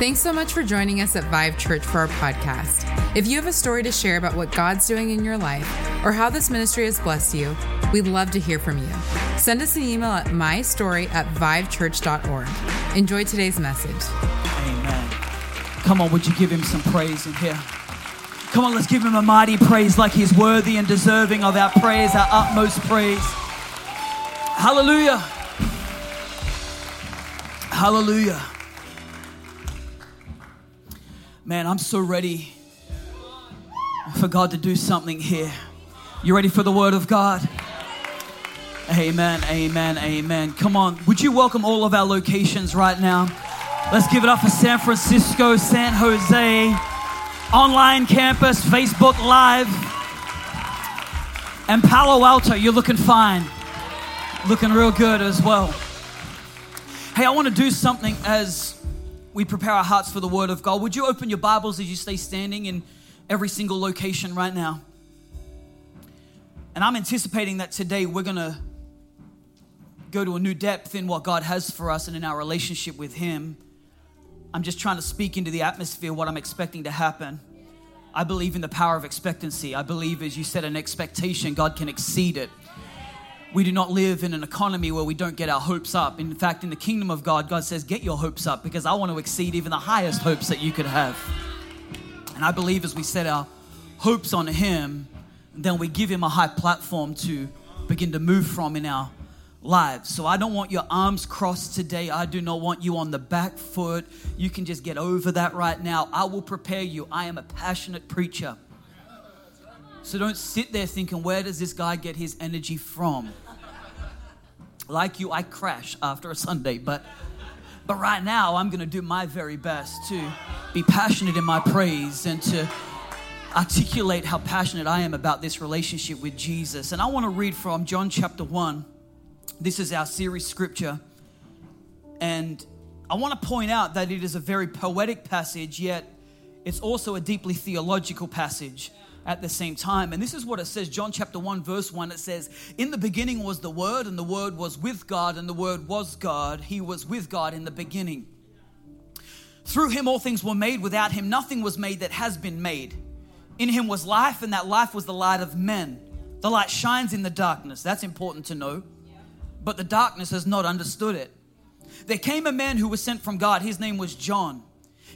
Thanks so much for joining us at Vive Church for our podcast. If you have a story to share about what God's doing in your life or how this ministry has blessed you, we'd love to hear from you. Send us an email at mystory at vivechurch.org. Enjoy today's message. Amen. Come on, would you give him some praise in here? Come on, let's give him a mighty praise like he's worthy and deserving of our praise, our utmost praise. Hallelujah. Hallelujah. Man, I'm so ready for God to do something here. You ready for the word of God? Amen, amen, amen. Come on, would you welcome all of our locations right now? Let's give it up for San Francisco, San Jose, online campus, Facebook Live, and Palo Alto. You're looking fine, looking real good as well. Hey, I want to do something as we prepare our hearts for the Word of God, would you open your Bibles as you stay standing in every single location right now? And I'm anticipating that today we're going to go to a new depth in what God has for us and in our relationship with Him. I'm just trying to speak into the atmosphere what I'm expecting to happen. I believe in the power of expectancy. I believe, as you said, an expectation, God can exceed it. We do not live in an economy where we don't get our hopes up. In fact, in the kingdom of God, God says, Get your hopes up because I want to exceed even the highest hopes that you could have. And I believe as we set our hopes on Him, then we give Him a high platform to begin to move from in our lives. So I don't want your arms crossed today. I do not want you on the back foot. You can just get over that right now. I will prepare you. I am a passionate preacher. So don't sit there thinking, where does this guy get his energy from? Like you, I crash after a Sunday, but but right now I'm going to do my very best to be passionate in my praise and to articulate how passionate I am about this relationship with Jesus. And I want to read from John chapter 1. This is our series scripture. And I want to point out that it is a very poetic passage, yet it's also a deeply theological passage at the same time. And this is what it says John chapter 1, verse 1. It says, In the beginning was the Word, and the Word was with God, and the Word was God. He was with God in the beginning. Through him all things were made. Without him nothing was made that has been made. In him was life, and that life was the light of men. The light shines in the darkness. That's important to know. But the darkness has not understood it. There came a man who was sent from God. His name was John.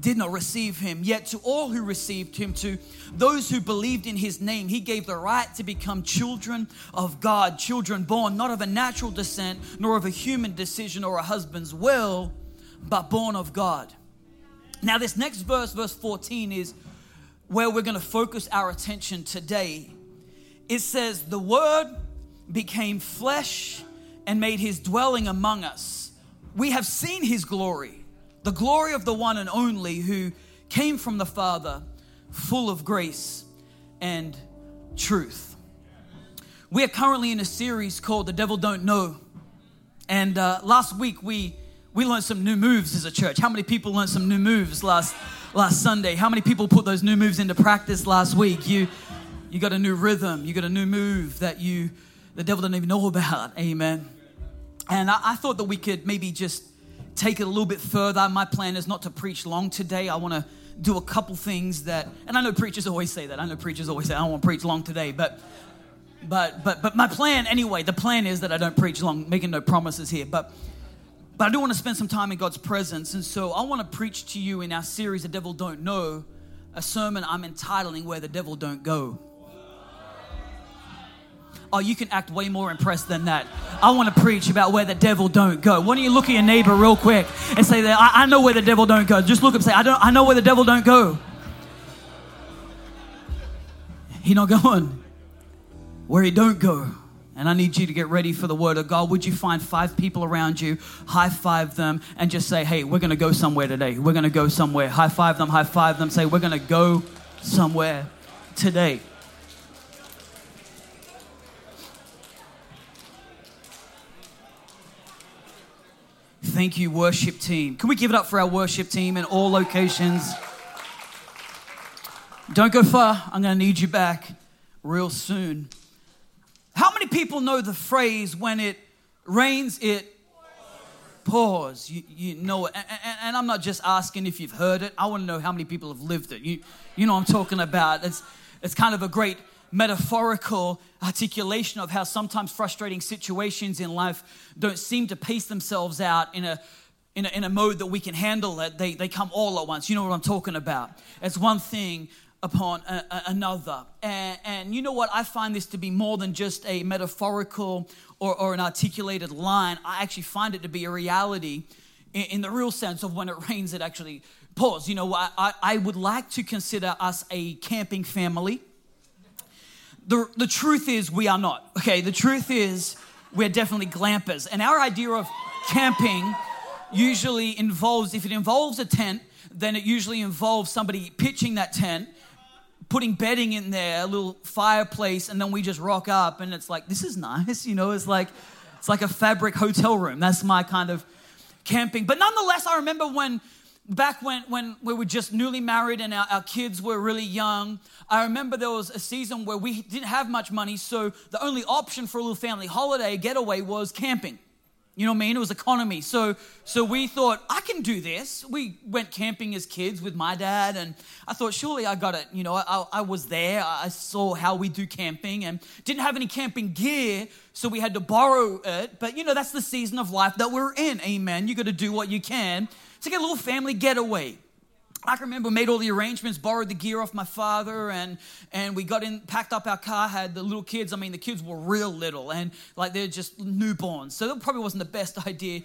did not receive him. Yet to all who received him, to those who believed in his name, he gave the right to become children of God, children born not of a natural descent, nor of a human decision or a husband's will, but born of God. Now, this next verse, verse 14, is where we're going to focus our attention today. It says, The Word became flesh and made his dwelling among us. We have seen his glory the glory of the one and only who came from the Father, full of grace and truth. We are currently in a series called The Devil Don't Know. And uh, last week we, we learned some new moves as a church. How many people learned some new moves last, last Sunday? How many people put those new moves into practice last week? You, you got a new rhythm, you got a new move that you, the devil didn't even know about. Amen. And I, I thought that we could maybe just take it a little bit further. My plan is not to preach long today. I want to do a couple things that, and I know preachers always say that. I know preachers always say, I don't want to preach long today, but. But but but my plan anyway, the plan is that I don't preach long, making no promises here. But but I do want to spend some time in God's presence. And so I want to preach to you in our series, The Devil Don't Know, a sermon I'm entitling Where the Devil Don't Go. Oh, you can act way more impressed than that. I want to preach about where the devil don't go. Why don't you look at your neighbor real quick and say that I, I know where the devil don't go. Just look up and say, I don't I know where the devil don't go. He not going where he don't go. And I need you to get ready for the word of God. Would you find five people around you, high five them, and just say, hey, we're going to go somewhere today. We're going to go somewhere. High five them, high five them. Say, we're going to go somewhere today. Thank you, worship team. Can we give it up for our worship team in all locations? Don't go far. I'm going to need you back real soon. How many people know the phrase when it rains, it pours? You, you know it. And, and, and, I'm not just asking if you've heard it. I want to know how many people have lived it. You, you know I'm talking about. It's, it's kind of a great metaphorical articulation of how sometimes frustrating situations in life don't seem to pace themselves out in a in a, in a mode that we can handle it. They, they come all at once. You know what I'm talking about. It's one thing upon a, a, another. And, and, you know what? I find this to be more than just a metaphorical or, or an articulated line. I actually find it to be a reality in, in the real sense of when it rains, it actually pours. You know, I, I would like to consider us a camping family the, the truth is we are not. Okay, the truth is we're definitely glampers. And our idea of camping usually involves, if it involves a tent, then it usually involves somebody pitching that tent, putting bedding in there, a little fireplace, and then we just rock up and it's like, this is nice, you know, it's like it's like a fabric hotel room. That's my kind of camping. But nonetheless, I remember when back when, when we were just newly married and our, our, kids were really young, I remember there was a season where we didn't have much money, so the only option for a little family holiday getaway was camping. You know what I mean? It was economy. So, so we thought, I can do this. We went camping as kids with my dad, and I thought, surely I got it. You know, I, I was there. I saw how we do camping and didn't have any camping gear, so we had to borrow it. But, you know, that's the season of life that we're in. Amen. You got to do what you can to get a little family getaway. I can remember made all the arrangements, borrowed the gear off my father, and and we got in, packed up our car, had the little kids. I mean, the kids were real little, and like they're just newborns, so that probably wasn't the best idea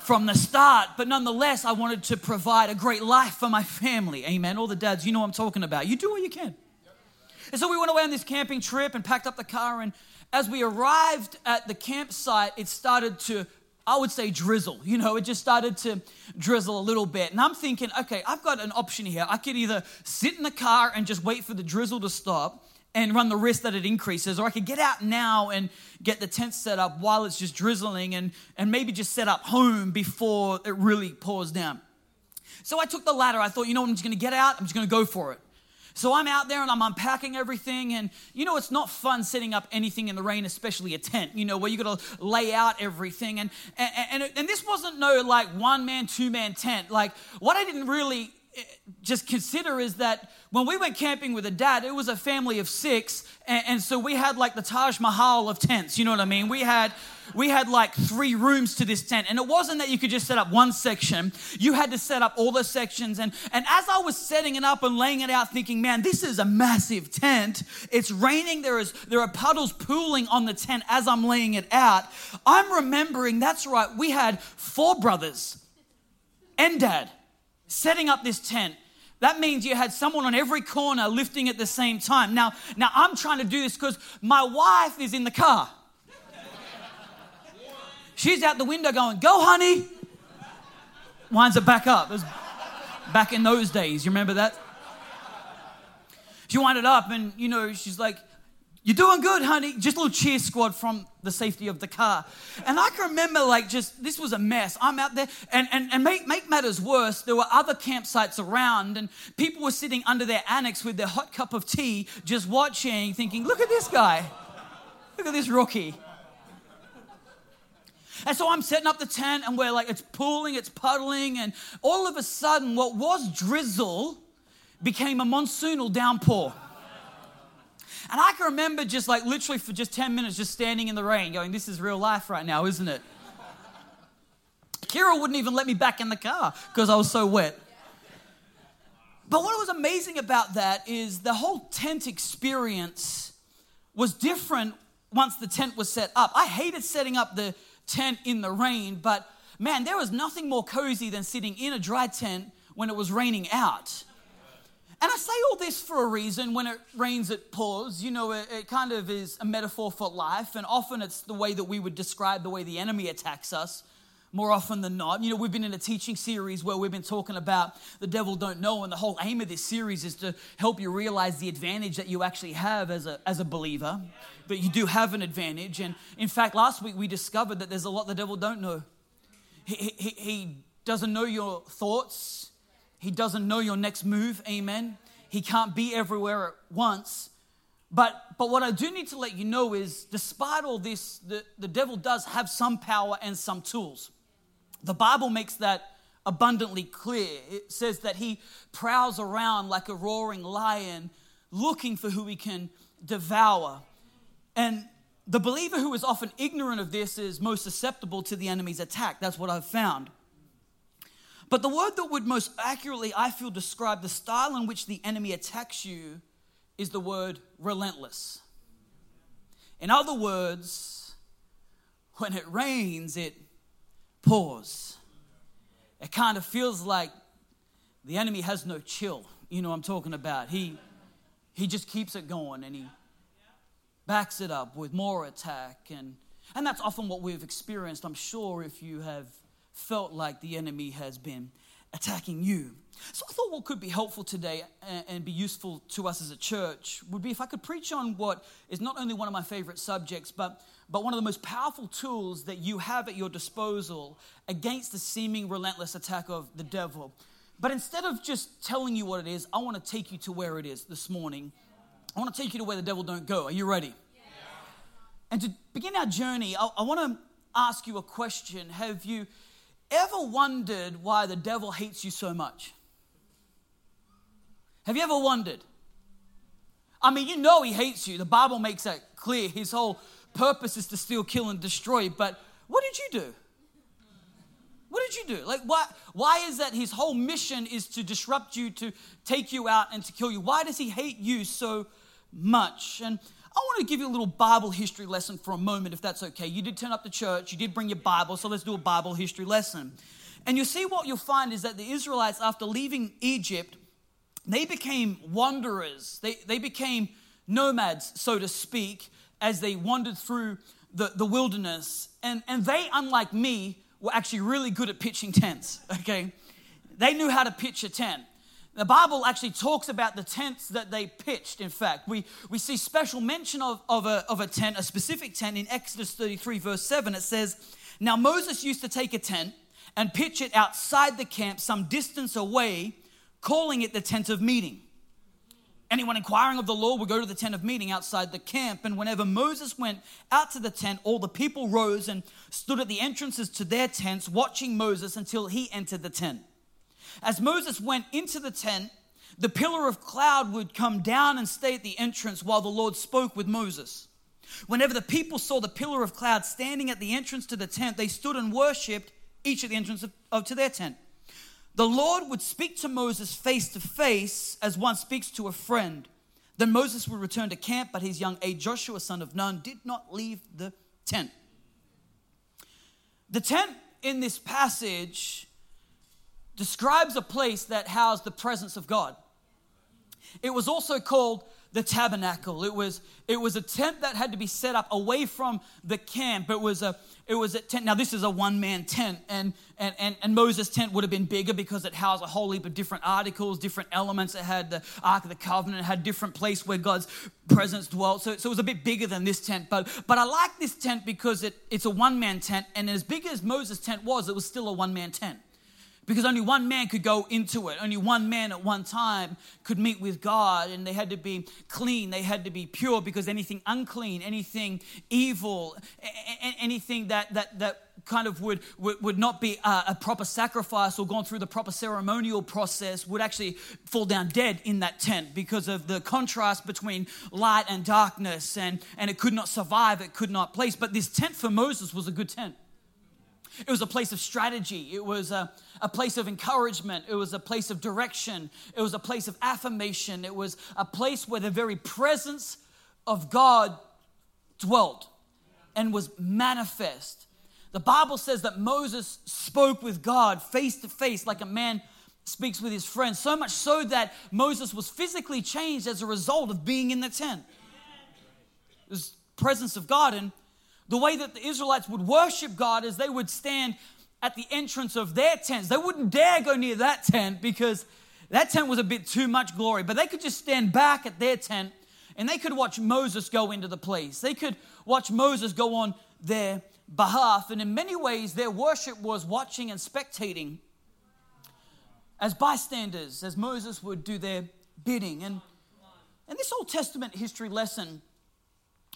from the start. But nonetheless, I wanted to provide a great life for my family. Amen. All the dads, you know what I'm talking about. You do what you can. And so we went away on this camping trip and packed up the car, and as we arrived at the campsite, it started to I would say drizzle. You know, it just started to drizzle a little bit. And I'm thinking, okay, I've got an option here. I could either sit in the car and just wait for the drizzle to stop and run the risk that it increases, or I could get out now and get the tent set up while it's just drizzling and, and maybe just set up home before it really pours down. So I took the latter. I thought, you know I'm just gonna get out, I'm just gonna go for it. So I'm out there and I'm unpacking everything. And you know, it's not fun setting up anything in the rain, especially a tent, you know, where you got to lay out everything. And, and, and, and this wasn't no like one man, two man tent. Like, what I didn't really eh, just consider is that when we went camping with a dad, it was a family of six, and, and, so we had like the Taj Mahal of tents. You know what I mean? We had we had like three rooms to this tent, and it wasn't that you could just set up one section. You had to set up all the sections, and and as I was setting it up and laying it out, thinking, man, this is a massive tent. It's raining. There is there are puddles pooling on the tent as I'm laying it out. I'm remembering that's right. We had four brothers and dad setting up this tent that means you had someone on every corner lifting at the same time. Now, now I'm trying to do this because my wife is in the car. She's out the window going, Go, honey. Winds it back up. It was back in those days. You remember that? She wound it up and, you know, she's like, you're doing good, honey. Just a little cheer squad from the safety of the car. And I can remember, like, just this was a mess. I'm out there, and, and, and make, make matters worse, there were other campsites around, and people were sitting under their annex with their hot cup of tea, just watching, thinking, look at this guy. Look at this rookie. And so I'm setting up the tent, and we're like, it's pooling, it's puddling, and all of a sudden, what was drizzle became a monsoonal downpour. And I can remember just like literally for just 10 minutes just standing in the rain going, This is real life right now, isn't it? Kira wouldn't even let me back in the car because I was so wet. But what was amazing about that is the whole tent experience was different once the tent was set up. I hated setting up the tent in the rain, but man, there was nothing more cozy than sitting in a dry tent when it was raining out. And I say all this for a reason. When it rains, it pours. You know, it, it, kind of is a metaphor for life. And often it's the way that we would describe the way the enemy attacks us, more often than not. You know, we've been in a teaching series where we've been talking about the devil don't know. And the whole aim of this series is to help you realize the advantage that you actually have as a, as a believer, that you do have an advantage. And in fact, last week we discovered that there's a lot the devil don't know. he, he, he doesn't know your thoughts, he doesn't know your next move. Amen. He can't be everywhere at once. But, but what I do need to let you know is, despite all this, the, the devil does have some power and some tools. The Bible makes that abundantly clear. It says that he prowls around like a roaring lion, looking for who he can devour. And the believer who is often ignorant of this is most susceptible to the enemy's attack. That's what I've found. But the word that would most accurately, I feel, describe the style in which the enemy attacks you is the word relentless. In other words, when it rains, it pours. It kind of feels like the enemy has no chill. You know I'm talking about. He, he just keeps it going and he backs it up with more attack. And, and that's often what we've experienced, I'm sure, if you have felt like the enemy has been attacking you. So I thought what could be helpful today and be useful to us as a church would be if I could preach on what is not only one of my favorite subjects, but, but one of the most powerful tools that you have at your disposal against the seeming relentless attack of the devil. But instead of just telling you what it is, I want to take you to where it is this morning. I want to take you to where the devil don't go. Are you ready? Yeah. And to begin our journey, I, I want to ask you a question. Have you ever wondered why the devil hates you so much? Have you ever wondered? I mean, you know he hates you. The Bible makes that clear. His whole purpose is to steal, kill, and destroy. But what did you do? What did you do? Like, why, why is that his whole mission is to disrupt you, to take you out, and to kill you? Why does he hate you so much? And I want to give you a little Bible history lesson for a moment, if that's okay. You did turn up to church, you did bring your Bible, so let's do a Bible history lesson. And you'll see what you'll find is that the Israelites, after leaving Egypt, they became wanderers. They, they became nomads, so to speak, as they wandered through the, the wilderness. And, and they, unlike me, were actually really good at pitching tents, okay? They knew how to pitch a tent. The Bible actually talks about the tents that they pitched, in fact. We, we see special mention of, of, a, of a tent, a specific tent in Exodus 33, verse 7. It says, Now Moses used to take a tent and pitch it outside the camp some distance away, calling it the tent of meeting. Anyone inquiring of the Lord would go to the tent of meeting outside the camp. And whenever Moses went out to the tent, all the people rose and stood at the entrances to their tents, watching Moses until he entered the tent. As Moses went into the tent, the pillar of cloud would come down and stay at the entrance while the Lord spoke with Moses. Whenever the people saw the pillar of cloud standing at the entrance to the tent, they stood and worshipped each at the entrance of, of, to their tent. The Lord would speak to Moses face to face as one speaks to a friend. Then Moses would return to camp, but his young aide Joshua, son of Nun, did not leave the tent. The tent in this passage describes a place that housed the presence of God. It was also called the tabernacle. It was, it was a tent that had to be set up away from the camp. It was a, it was a tent. Now, this is a one man tent, and, and, and, and Moses' tent would have been bigger because it housed a whole heap of different articles, different elements. It had the Ark of the Covenant, it had different place where God's presence dwelt. So, so it was a bit bigger than this tent. But, but I like this tent because it, it's a one man tent, and as big as Moses' tent was, it was still a one man tent because only one man could go into it. Only one man at one time could meet with God, and they had to be clean. They had to be pure because anything unclean, anything evil, anything that that that kind of would would, not be a, a proper sacrifice or gone through the proper ceremonial process would actually fall down dead in that tent because of the contrast between light and darkness, and and it could not survive. It could not place. But this tent for Moses was a good tent. It was a place of strategy. It was a, a place of encouragement. It was a place of direction. It was a place of affirmation. It was a place where the very presence of God dwelt and was manifest. The Bible says that Moses spoke with God face to face like a man speaks with his friend, so much so that Moses was physically changed as a result of being in the tent. It was presence of God and the way that the Israelites would worship God is they would stand at the entrance of their tents. They wouldn't dare go near that tent because that tent was a bit too much glory, but they could just stand back at their tent and they could watch Moses go into the place. They could watch Moses go on their behalf. And in many ways, their worship was watching and spectating as bystanders, as Moses would do their bidding. And, and this Old Testament history lesson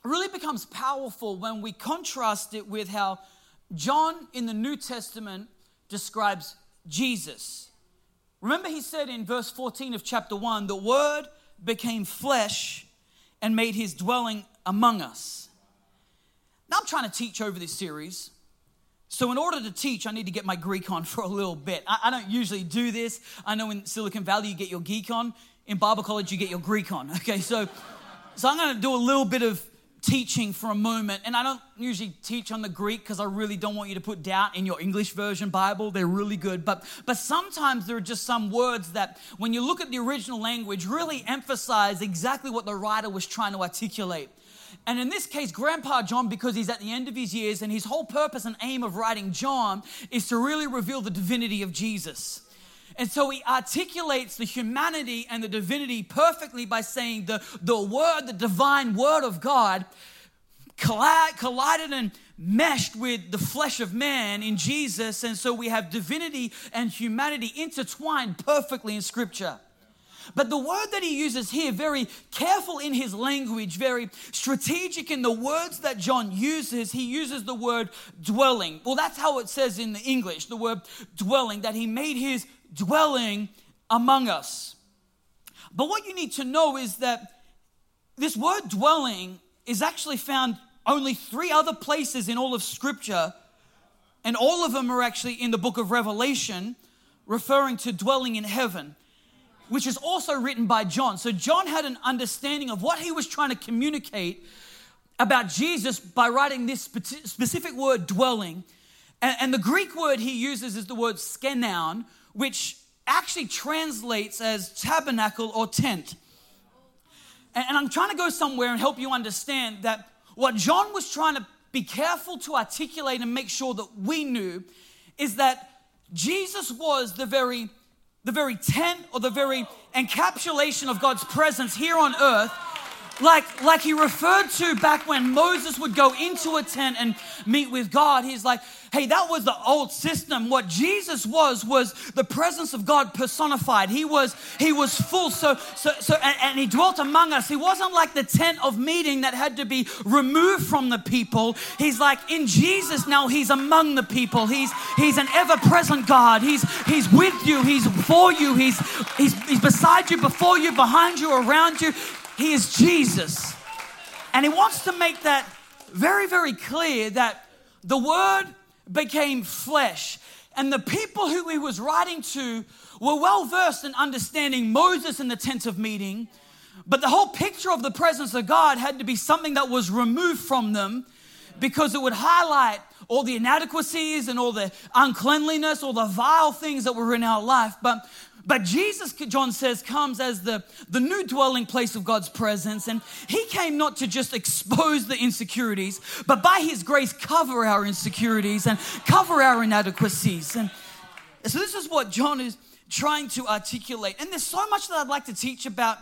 really becomes powerful when we contrast it with how John in the New Testament describes Jesus. Remember, he said in verse 14 of chapter 1 the Word became flesh and made his dwelling among us. Now, I'm trying to teach over this series. So, in order to teach, I need to get my Greek on for a little bit. I, I, don't usually do this. I know in Silicon Valley you get your geek on. In Bible college, you get your Greek on. Okay, so, so I'm going to do a little bit of teaching for a moment. And I don't usually teach on the Greek because I really don't want you to put doubt in your English version Bible. They're really good. But, but sometimes there are just some words that, when you look at the original language, really emphasize exactly what the writer was trying to articulate. And in this case, Grandpa John, because he's at the end of his years, and his whole purpose and aim of writing John is to really reveal the divinity of Jesus. And so he articulates the humanity and the divinity perfectly by saying the, the word, the divine word of God, collided and meshed with the flesh of man in Jesus. And so we have divinity and humanity intertwined perfectly in Scripture. But the word that he uses here, very careful in his language, very strategic in the words that John uses, he uses the word dwelling. Well, that's how it says in the English, the word dwelling, that he made his dwelling among us. But what you need to know is that this word dwelling is actually found only three other places in all of Scripture, and all of them are actually in the book of Revelation, referring to dwelling in heaven, which is also written by John. So, John had an understanding of what he was trying to communicate about Jesus by writing this specific word, dwelling. And, the Greek word he uses is the word skenoun, which actually translates as tabernacle or tent. And, I'm trying to go somewhere and help you understand that what John was trying to be careful to articulate and make sure that we knew is that Jesus was the very the very tent or the very encapsulation of God's presence here on earth like like he referred to back when Moses would go into a tent and meet with God he's like hey that was the old system. What Jesus was was the presence of God personified. He was he was full. So so so and, and he dwelt among us. He wasn't like the tent of meeting that had to be removed from the people. He's like in Jesus now he's among the people. He's he's an ever present God. He's he's with you. He's for you. He's he's he's beside you before you behind you around you he is Jesus. And he wants to make that very, very clear that the word became flesh. And the people who he was writing to were well versed in understanding Moses in the tent of meeting. But the whole picture of the presence of God had to be something that was removed from them because it would highlight all the inadequacies and all the uncleanliness, all the vile things that were in our life. But but Jesus, John says, comes as the, the new dwelling place of God's presence. And he came not to just expose the insecurities, but by his grace, cover our insecurities and cover our inadequacies. And so, this is what John is trying to articulate. And there's so much that I'd like to teach about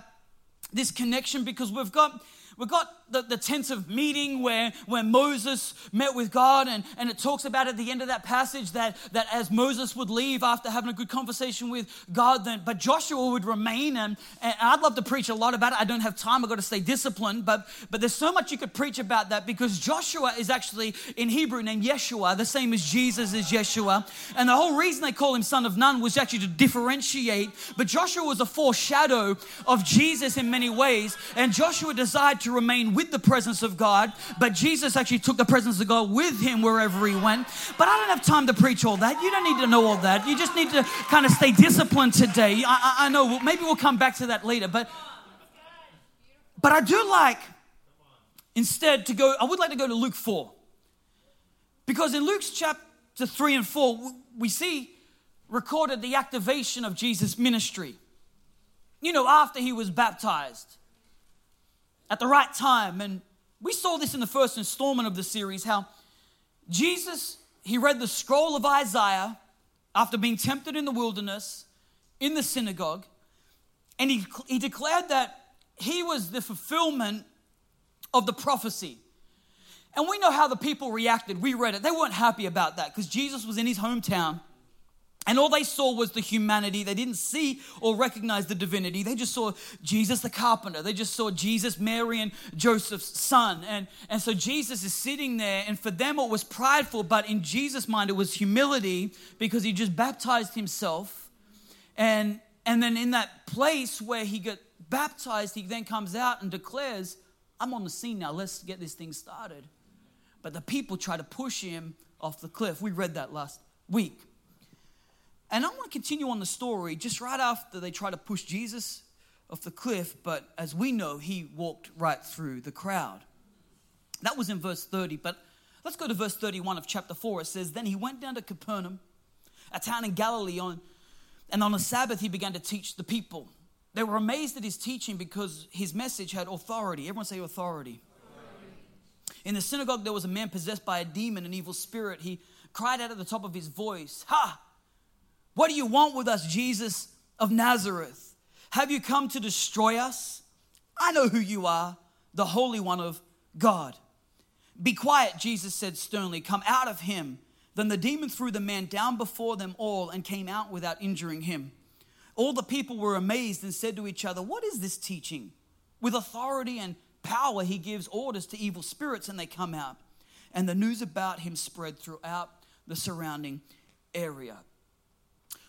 this connection because we've got We've got the, the tent of meeting where, where Moses met with God, and, and it talks about at the end of that passage that, that as Moses would leave after having a good conversation with God, then but Joshua would remain. And, and I'd love to preach a lot about it. I don't have time, I've got to stay disciplined, but, but there's so much you could preach about that because Joshua is actually in Hebrew named Yeshua, the same as Jesus is Yeshua. And the whole reason they call him son of Nun was actually to differentiate. But Joshua was a foreshadow of Jesus in many ways, and Joshua desired to remain with the presence of God, but Jesus actually took the presence of God with him wherever he went. But I don't have time to preach all that. You don't need to know all that. You just need to kind of stay disciplined today. I, I, I know, maybe we'll come back to that later, but but I do like instead to go, I would like to go to Luke 4. Because in Luke's chapter 3 and 4, we see recorded the activation of Jesus' ministry. You know, after he was baptized at the right time. And we saw this in the first installment of the series how Jesus, he read the scroll of Isaiah after being tempted in the wilderness, in the synagogue, and he, he declared that he was the fulfillment of the prophecy. And we know how the people reacted. We read it. They weren't happy about that because Jesus was in his hometown. And all they saw was the humanity. They didn't see or recognize the divinity. They just saw Jesus the carpenter. They just saw Jesus, Mary, and Joseph's son. And, and so Jesus is sitting there, and for them it was prideful, but in Jesus' mind it was humility because he just baptized himself. And, and then in that place where he got baptized, he then comes out and declares, I'm on the scene now. Let's get this thing started. But the people try to push him off the cliff. We read that last week. And I want to continue on the story just right after they try to push Jesus off the cliff, but as we know, he walked right through the crowd. That was in verse 30, but let's go to verse 31 of chapter 4. It says, Then he went down to Capernaum, a town in Galilee, on, and on a Sabbath he began to teach the people. They were amazed at his teaching because his message had authority. Everyone say authority. In the synagogue, there was a man possessed by a demon, an evil spirit. He cried out at the top of his voice, Ha! What do you want with us, Jesus of Nazareth? Have you come to destroy us? I know who you are, the Holy One of God. Be quiet, Jesus said sternly. Come out of him. Then the demon threw the man down before them all and came out without injuring him. All the people were amazed and said to each other, What is this teaching? With authority and power, he gives orders to evil spirits and they come out. And the news about him spread throughout the surrounding area.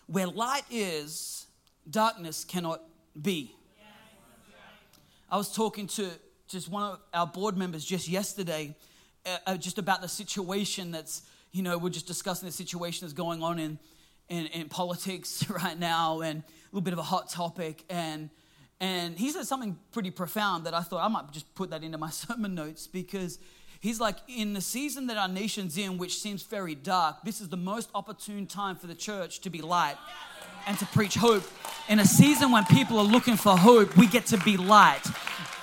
Where light is, darkness cannot be. I was talking to just one of our board members just yesterday, uh, uh, just about the situation that's, you know, we're just discussing the situation that's going on in, in, in politics right now and a little bit of a hot topic. And, and he said something pretty profound that I thought I might just put that into my sermon notes because He's like, in the season that our nation's in, which seems very dark, this is the most opportune time for the church to be light and to preach hope. In a season when people are looking for hope, we get to be light.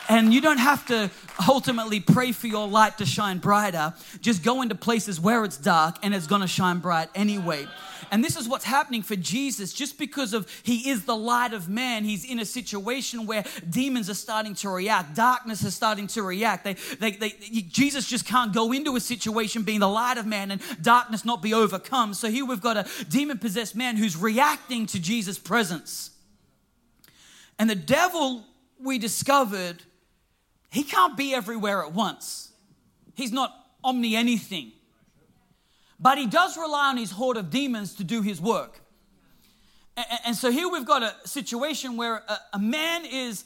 And you don't have to ultimately pray for your light to shine brighter. Just go into places where it's dark and it's gonna shine bright anyway. And this is what's happening for Jesus. Just because of he is the light of man, he's in a situation where demons are starting to react, darkness is starting to react. They, they, they, Jesus just can't go into a situation being the light of man and darkness not be overcome. So here we've got a demon possessed man who's reacting to Jesus' presence. And the devil, we discovered, he can't be everywhere at once. He's not omni anything. But he does rely on his horde of demons to do his work. And, so here we've got a situation where a, a man is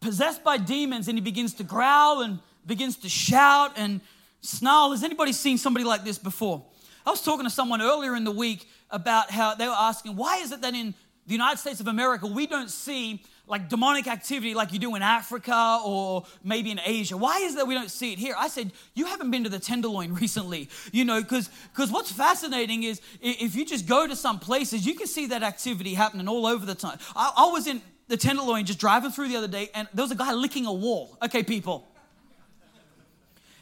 possessed by demons and he begins to growl and begins to shout and snarl. Has anybody seen somebody like this before? I was talking to someone earlier in the week about how they were asking, why is it that in the United States of America we don't see like demonic activity like you do in Africa or maybe in Asia. Why is that we don't see it here? I said, you haven't been to the Tenderloin recently, you know, because what's fascinating is if you just go to some places, you can see that activity happening all over the time. I, I was in the Tenderloin just driving through the other day, and there was a guy licking a wall. Okay, people.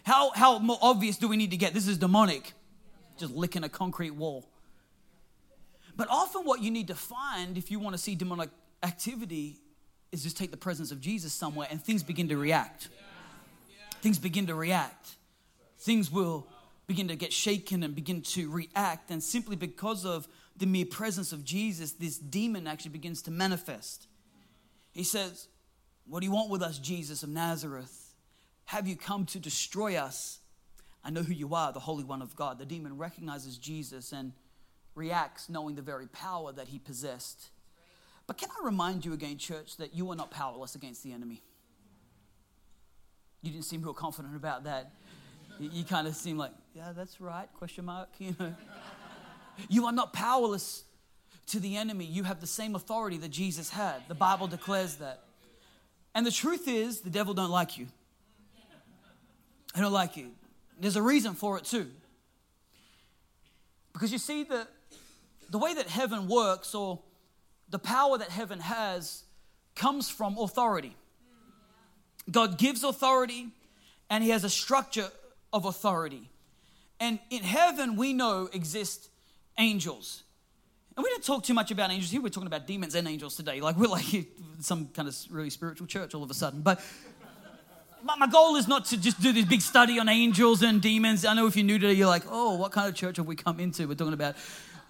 How, how more obvious do we need to get? This is demonic. Just licking a concrete wall. But often, what you need to find if you want to see demonic activity is just take the presence of Jesus somewhere and things begin to react. Things begin to react. Things will begin to get shaken and begin to react. And simply because of the mere presence of Jesus, this demon actually begins to manifest. He says, What do you want with us, Jesus of Nazareth? Have you come to destroy us? I know who you are, the Holy One of God. The demon recognizes Jesus and reacts knowing the very power that he possessed. But can I remind you again, church, that you are not powerless against the enemy? You didn't seem real confident about that. You, you kind of seem like, yeah, that's right, question mark, you know. You are not powerless to the enemy. You have the same authority that Jesus had. The Bible declares that. And the truth is, the devil don't like you. I don't like you. There's a reason for it too. Because you see, the, the way that heaven works, or the power that heaven has comes from authority. God gives authority and He has a structure of authority. And in heaven, we know exist angels. And we don't talk too much about angels here. We're talking about demons and angels today. Like we're like some kind of really spiritual church all of a sudden. But my, goal is not to just do this big study on angels and demons. I know if you're new to it, you're like, oh, what kind of church have we come into? We're talking about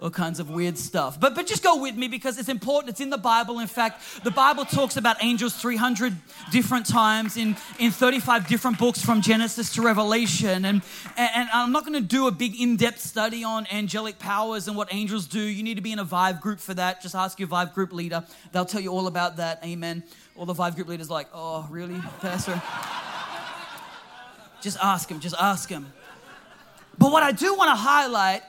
all kinds of weird stuff. But, but just go with me because it's important. It's in the Bible. In fact, the Bible talks about angels 300 different times in, in 35 different books from Genesis to Revelation. And, and I'm not going to do a big in depth study on angelic powers and what angels do. You need to be in a Vive group for that. Just ask your Vive group leader, they'll tell you all about that. Amen. All the Vive group leaders, like, oh, really, Pastor? just ask him, just ask him. But what I do want to highlight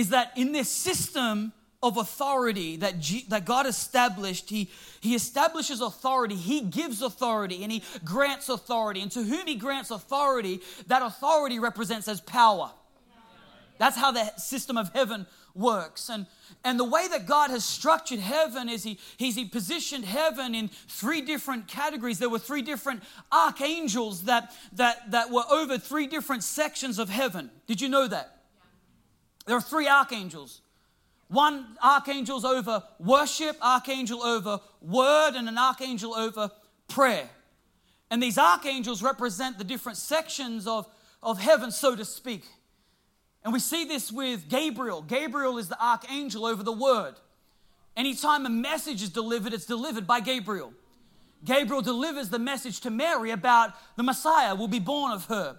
is that in this system of authority that, G, that God established, he, he establishes authority, He gives authority, and He grants authority. And to whom He grants authority, that authority represents as power. That's how the system of heaven works. And, and the way that God has structured heaven is he, he's, he positioned heaven in three different categories. There were three different archangels that, that, that were over three different sections of heaven. Did you know that? There are three archangels. One archangel's over worship, archangel over word, and an archangel over prayer. And these archangels represent the different sections of, of heaven, so to speak. And we see this with Gabriel. Gabriel is the archangel over the word. Anytime a message is delivered, it's delivered by Gabriel. Gabriel delivers the message to Mary about the Messiah will be born of her.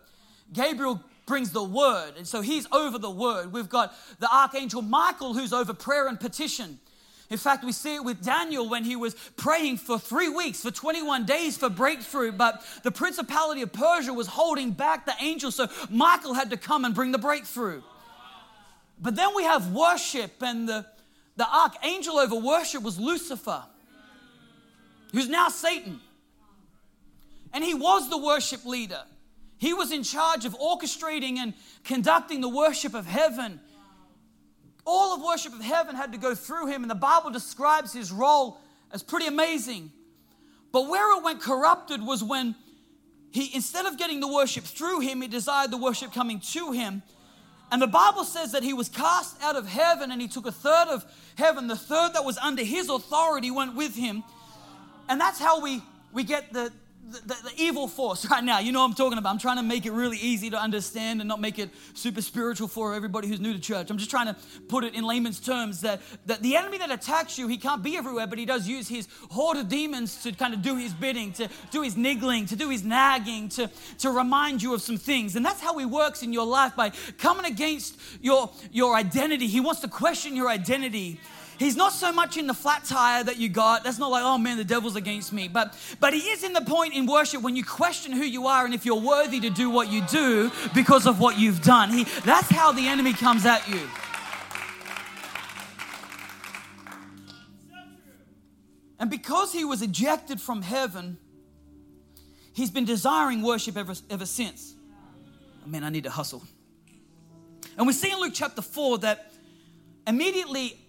Gabriel brings the word. And so he's over the word. We've got the archangel Michael who's over prayer and petition. In fact, we see it with Daniel when he was praying for three weeks, for 21 days for breakthrough, but the principality of Persia was holding back the angel, so Michael had to come and bring the breakthrough. But then we have worship, and the, the archangel over worship was Lucifer, who's now Satan. And he was the worship leader. He was in charge of orchestrating and conducting the worship of heaven. All of worship of heaven had to go through him, and the Bible describes his role as pretty amazing. But where it went corrupted was when he, instead of getting the worship through him, he desired the worship coming to him. And the Bible says that he was cast out of heaven and he took a third of heaven. The third that was under his authority went with him. And that's how we, we get the, the, the, evil force right now. You know what I'm talking about. I'm trying to make it really easy to understand and not make it super spiritual for everybody who's new to church. I'm just trying to put it in layman's terms that, that the enemy that attacks you, he can't be everywhere, but he does use his horde of demons to kind of do his bidding, to do his niggling, to do his nagging, to, to remind you of some things. And that's how he works in your life by coming against your, your identity. He wants to question your identity. He's not so much in the flat tire that you got. That's not like, oh man, the devil's against me. But but he is in the point in worship when you question who you are and if you're worthy to do what you do because of what you've done. He that's how the enemy comes at you. And because he was ejected from heaven, he's been desiring worship ever, ever since. Oh, man, I need to hustle. And we see in Luke chapter 4 that immediately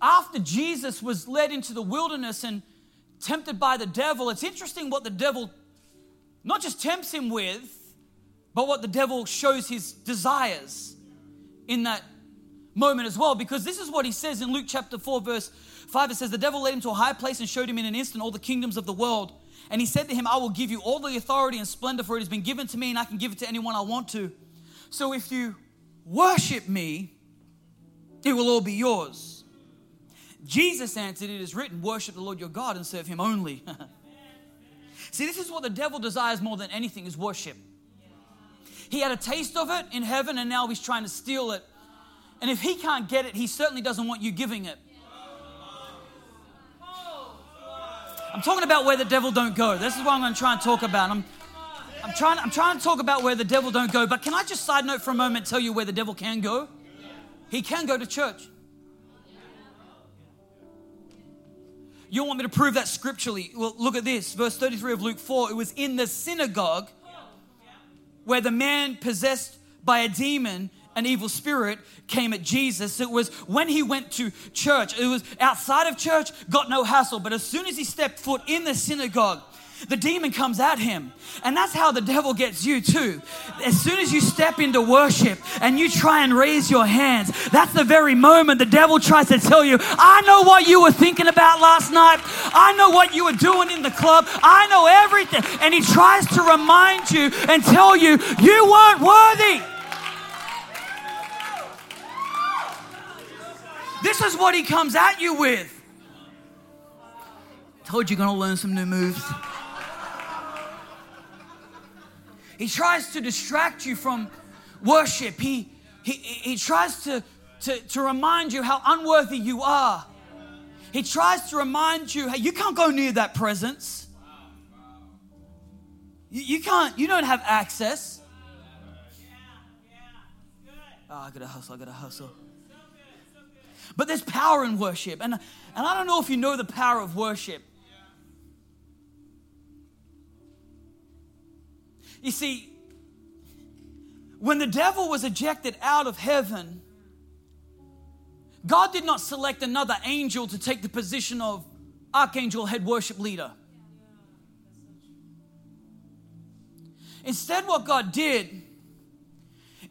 after Jesus was led into the wilderness and tempted by the devil, it's interesting what the devil not just tempts him with, but what the devil shows his desires in that moment as well. Because this is what he says in Luke chapter 4, verse 5. It says, The devil led him to a high place and showed him in an instant all the kingdoms of the world. And he said to him, I will give you all the authority and splendor, for it has been given to me, and I can give it to anyone I want to. So if you worship me, it will all be yours. Jesus answered, It is written, Worship the Lord your God and serve him only. See, this is what the devil desires more than anything is worship. He had a taste of it in heaven and now he's trying to steal it. And if he can't get it, he certainly doesn't want you giving it. I'm talking about where the devil don't go. This is what I'm going to try and talk about. I'm, I'm trying, I'm trying to talk about where the devil don't go. But can I just side note for a moment tell you where the devil can go? He can go to church. You want me to prove that scripturally? Well, look at this. Verse 33 of Luke 4. It was in the synagogue where the man possessed by a demon, an evil spirit, came at Jesus. It was when he went to church. It was outside of church, got no hassle. But as soon as he stepped foot in the synagogue, the demon comes at him. And that's how the devil gets you too. As soon as you step into worship and you try and raise your hands, that's the very moment the devil tries to tell you, I know what you were thinking about last night. I know what you were doing in the club. I know everything. And he tries to remind you and tell you, you weren't worthy. This is what he comes at you with. Told you you're going to learn some new moves. He tries to distract you from worship. He, he, he tries to, to, to remind you how unworthy you are. He tries to remind you, hey, you can't go near that presence. You, you can't, you don't have access. Oh, I gotta hustle, I gotta hustle. But there's power in worship. And, and I don't know if you know the power of worship. You see, when the devil was ejected out of heaven, God did not select another angel to take the position of archangel head worship leader. Instead, what God did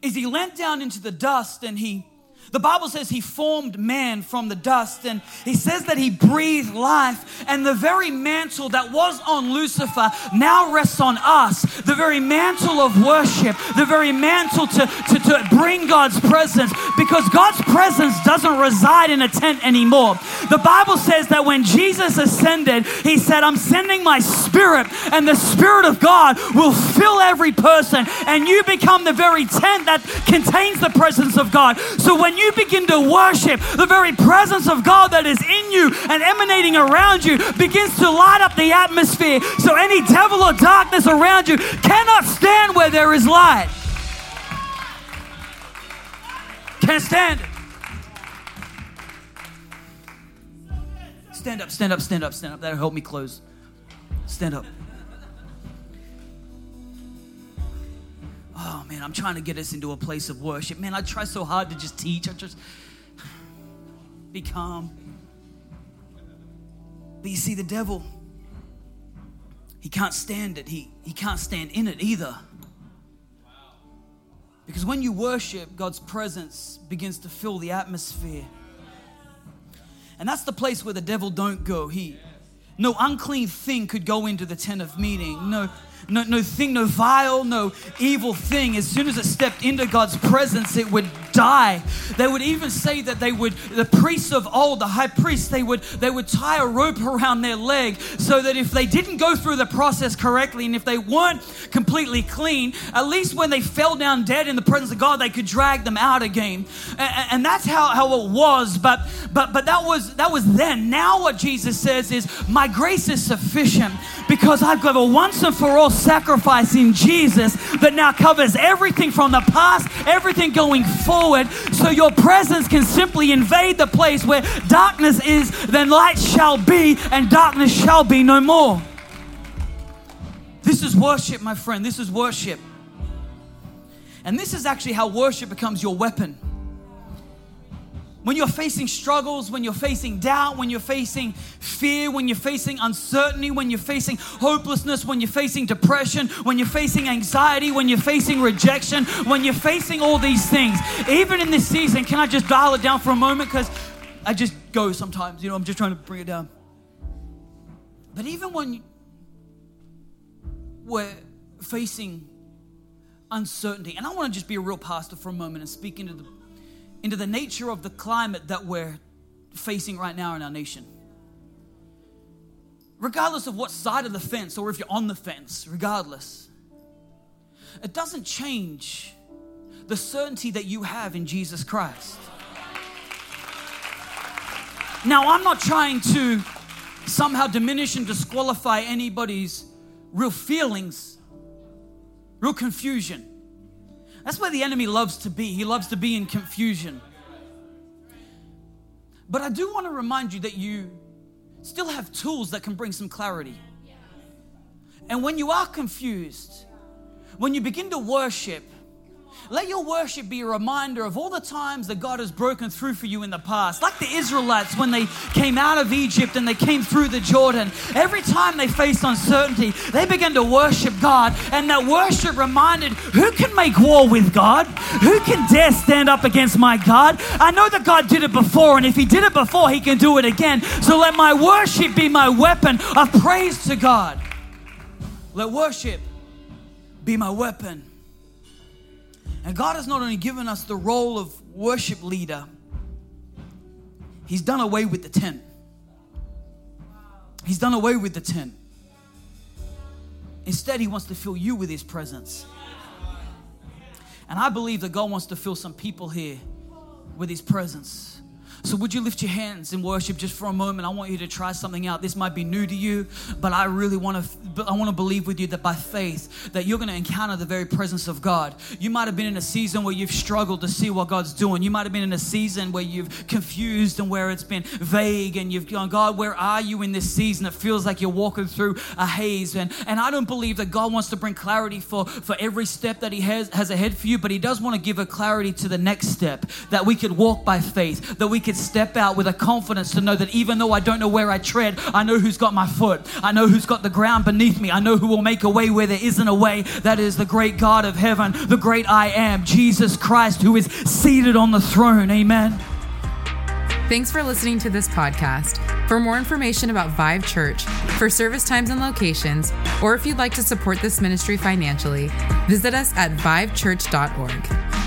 is He leant down into the dust and He the Bible says he formed man from the dust, and he says that he breathed life, and the very mantle that was on Lucifer now rests on us. The very mantle of worship, the very mantle to, to, to bring God's presence, because God's presence doesn't reside in a tent anymore. The Bible says that when Jesus ascended, he said, I'm sending my spirit, and the spirit of God will fill every person, and you become the very tent that contains the presence of God. So when you begin to worship, the very presence of God that is in you and emanating around you begins to light up the atmosphere. So any devil or darkness around you cannot stand where there is light. Can't stand it. Stand up, stand up, stand up, stand up. That'll help me close. Stand up. Man, I'm trying to get us into a place of worship. Man, I try so hard to just teach. I just be calm. But you see, the devil, he can't stand it. He, he can't stand in it either. Because when you worship, God's presence begins to fill the atmosphere. And that's the place where the devil don't go. He no unclean thing could go into the tent of meeting. No no, no thing, no vile, no evil thing. As soon as it stepped into God's presence, it would die. They would even say that they would, the priests of old, the high priests, they would, they would tie a rope around their leg so that if they didn't go through the process correctly and if they weren't completely clean, at least when they fell down dead in the presence of God, they could drag them out again. And, and that's how, how it was. But, but, but that was, that was then. Now what Jesus says is, my grace is sufficient because I've got a once and for all sacrifice in Jesus that now covers everything from the past, everything going forward. So your presence can simply invade the place where darkness is, then light shall be, and darkness shall be no more. This is worship, my friend. This is worship. And this is actually how worship becomes your weapon when you're facing struggles, when you're facing doubt, when you're facing fear, when you're facing uncertainty, when you're facing hopelessness, when you're facing depression, when you're facing anxiety, when you're facing rejection, when you're facing all these things, even in this season, can I just dial it down for a moment? Because I just go sometimes, you know, I'm just trying to bring it down. But even when we're facing uncertainty, and I want to just be a real pastor for a moment and speak into the into the nature of the climate that we're facing right now in our nation. Regardless of what side of the fence or if you're on the fence, regardless, it doesn't change the certainty that you have in Jesus Christ. Now, I'm not trying to somehow diminish and disqualify anybody's real feelings, real confusion. That's where the enemy loves to be. He loves to be in confusion. But I do want to remind you that you still have tools that can bring some clarity. And when you are confused, when you begin to worship, Let your worship be a reminder of all the times that God has broken through for you in the past. Like the Israelites when they came out of Egypt and they came through the Jordan. Every time they faced uncertainty, they began to worship God. And that worship reminded who can make war with God? Who can dare stand up against my God? I know that God did it before, and if He did it before, He can do it again. So let my worship be my weapon of praise to God. Let worship be my weapon. And God has not only given us the role of worship leader, He's done away with the tent. He's done away with the tent. Instead, He wants to fill you with His presence. And I believe that God wants to fill some people here with His presence. So, would you lift your hands in worship just for a moment? I want you to try something out. This might be new to you, but I really want to. I want to believe with you that by faith that you're going to encounter the very presence of God. You might have been in a season where you've struggled to see what God's doing. You might have been in a season where you've confused and where it's been vague, and you've gone, God, where are you in this season? It feels like you're walking through a haze, and and I don't believe that God wants to bring clarity for for every step that He has has ahead for you, but He does want to give a clarity to the next step that we could walk by faith, that we could step out with a confidence to know that even though I don't know where I tread, I know who's got my foot. I know who's got the ground beneath me. I know who will make a way where there isn't a way. That is the great God of heaven, the great I am, Jesus Christ, who is seated on the throne. Amen. Thanks for listening to this podcast. For more information about Vive Church, for service times and locations, or if you'd like to support this ministry financially, visit us at vivechurch.org.